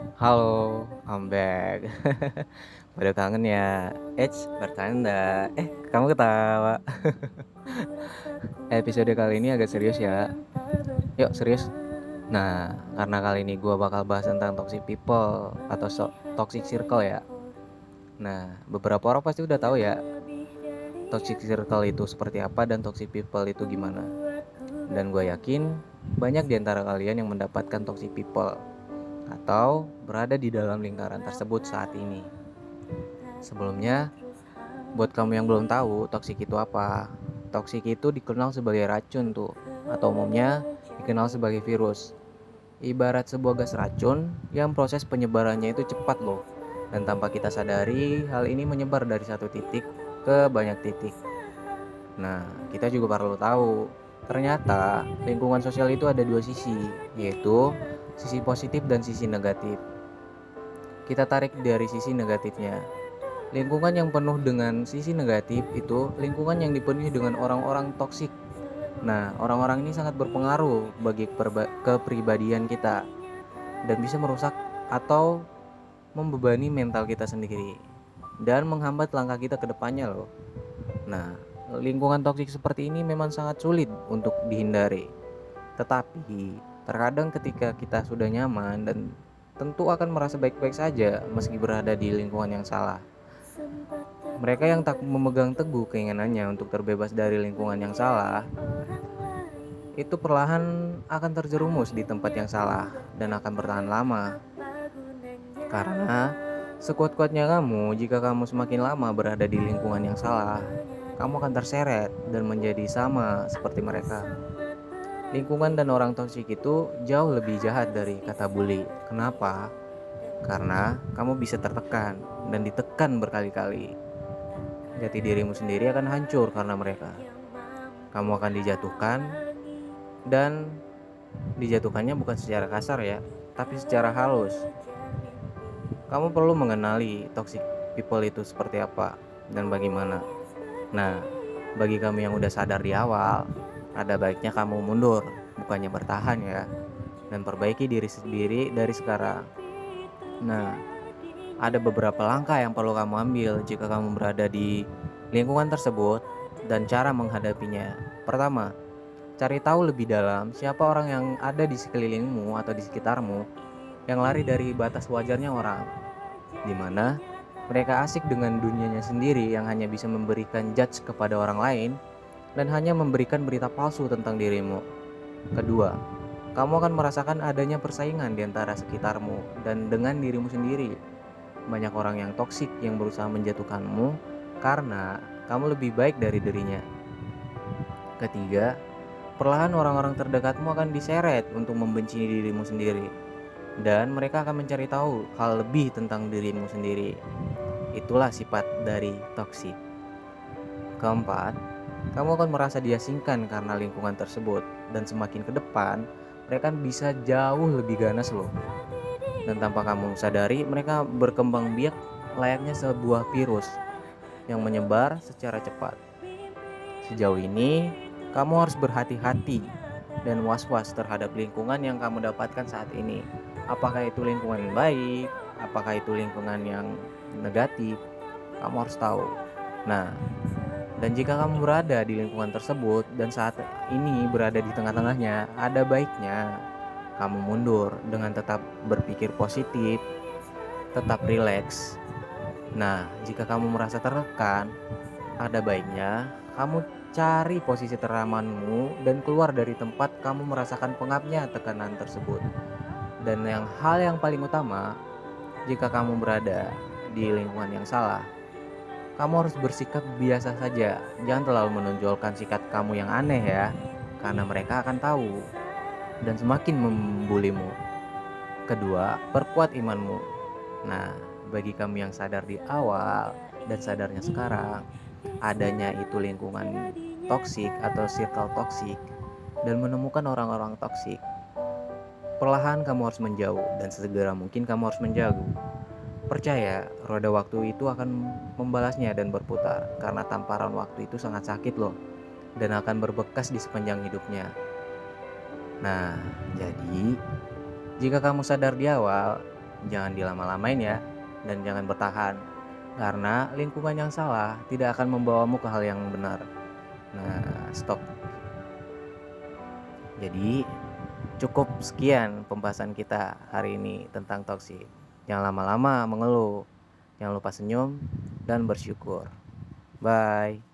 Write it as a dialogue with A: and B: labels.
A: Halo, I'm back. Pada kangen ya? Eits, bercanda. Eh, kamu ketawa. Episode kali ini agak serius ya. Yuk, serius. Nah, karena kali ini gua bakal bahas tentang toxic people atau so toxic circle ya. Nah, beberapa orang pasti udah tahu ya toxic circle itu seperti apa dan toxic people itu gimana. Dan gue yakin banyak di antara kalian yang mendapatkan toxic people atau berada di dalam lingkaran tersebut saat ini. Sebelumnya, buat kamu yang belum tahu toksik itu apa, toksik itu dikenal sebagai racun tuh, atau umumnya dikenal sebagai virus. Ibarat sebuah gas racun yang proses penyebarannya itu cepat loh, dan tanpa kita sadari hal ini menyebar dari satu titik ke banyak titik. Nah, kita juga perlu tahu, ternyata lingkungan sosial itu ada dua sisi, yaitu sisi positif dan sisi negatif. Kita tarik dari sisi negatifnya. Lingkungan yang penuh dengan sisi negatif itu lingkungan yang dipenuhi dengan orang-orang toksik. Nah, orang-orang ini sangat berpengaruh bagi kepribadian kita dan bisa merusak atau membebani mental kita sendiri dan menghambat langkah kita ke depannya loh. Nah, lingkungan toksik seperti ini memang sangat sulit untuk dihindari. Tetapi Terkadang ketika kita sudah nyaman dan tentu akan merasa baik-baik saja meski berada di lingkungan yang salah. Mereka yang tak memegang teguh keinginannya untuk terbebas dari lingkungan yang salah, itu perlahan akan terjerumus di tempat yang salah dan akan bertahan lama. Karena sekuat-kuatnya kamu, jika kamu semakin lama berada di lingkungan yang salah, kamu akan terseret dan menjadi sama seperti mereka. Lingkungan dan orang toksik itu jauh lebih jahat dari kata bully. Kenapa? Karena kamu bisa tertekan dan ditekan berkali-kali. Jati dirimu sendiri akan hancur karena mereka. Kamu akan dijatuhkan dan dijatuhkannya bukan secara kasar ya, tapi secara halus. Kamu perlu mengenali toxic people itu seperti apa dan bagaimana. Nah, bagi kamu yang udah sadar di awal, ada baiknya kamu mundur, bukannya bertahan ya, dan perbaiki diri sendiri dari sekarang. Nah, ada beberapa langkah yang perlu kamu ambil jika kamu berada di lingkungan tersebut dan cara menghadapinya. Pertama, cari tahu lebih dalam siapa orang yang ada di sekelilingmu atau di sekitarmu yang lari dari batas wajarnya orang, di mana mereka asik dengan dunianya sendiri yang hanya bisa memberikan judge kepada orang lain dan hanya memberikan berita palsu tentang dirimu. Kedua, kamu akan merasakan adanya persaingan di antara sekitarmu dan dengan dirimu sendiri. Banyak orang yang toksik yang berusaha menjatuhkanmu karena kamu lebih baik dari dirinya. Ketiga, perlahan orang-orang terdekatmu akan diseret untuk membenci dirimu sendiri dan mereka akan mencari tahu hal lebih tentang dirimu sendiri. Itulah sifat dari toksik. Keempat, kamu akan merasa diasingkan karena lingkungan tersebut. Dan semakin ke depan mereka bisa jauh lebih ganas loh. Dan tanpa kamu sadari mereka berkembang biak layaknya sebuah virus yang menyebar secara cepat. Sejauh ini kamu harus berhati-hati dan was-was terhadap lingkungan yang kamu dapatkan saat ini. Apakah itu lingkungan baik? Apakah itu lingkungan yang negatif? Kamu harus tahu. Nah dan jika kamu berada di lingkungan tersebut dan saat ini berada di tengah-tengahnya, ada baiknya kamu mundur dengan tetap berpikir positif, tetap rileks. Nah, jika kamu merasa tertekan, ada baiknya kamu cari posisi teramanmu dan keluar dari tempat kamu merasakan pengapnya tekanan tersebut. Dan yang hal yang paling utama, jika kamu berada di lingkungan yang salah, kamu harus bersikap biasa saja. Jangan terlalu menonjolkan sikap kamu yang aneh ya, karena mereka akan tahu dan semakin membulimu. Kedua, perkuat imanmu. Nah, bagi kamu yang sadar di awal dan sadarnya sekarang, adanya itu lingkungan toksik atau circle toksik dan menemukan orang-orang toksik. Perlahan kamu harus menjauh dan sesegera mungkin kamu harus menjauh Percaya, roda waktu itu akan membalasnya dan berputar, karena tamparan waktu itu sangat sakit loh, dan akan berbekas di sepanjang hidupnya. Nah, jadi jika kamu sadar di awal, jangan dilama-lamain ya, dan jangan bertahan. Karena lingkungan yang salah tidak akan membawamu ke hal yang benar. Nah, stop. Jadi, cukup sekian pembahasan kita hari ini tentang toksik. Jangan lama-lama mengeluh. Jangan lupa senyum dan bersyukur. Bye.